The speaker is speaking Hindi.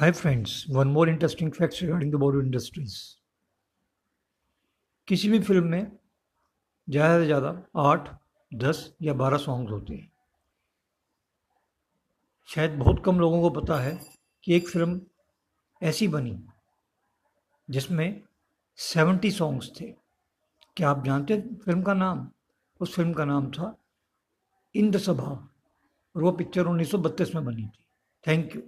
Hi friends, one more interesting facts regarding the Bollywood industries. किसी भी फ़िल्म में ज़्यादा से ज़्यादा आठ दस या बारह सॉन्ग्स होते हैं। शायद बहुत कम लोगों को पता है कि एक फ़िल्म ऐसी बनी जिसमें सेवेंटी सॉन्ग्स थे। क्या आप जानते फ़िल्म का नाम? उस फ़िल्म का नाम था इंद्र सभा और वो पिक्चर उन्नीस सौ बत्तीस में बनी थी। Thank you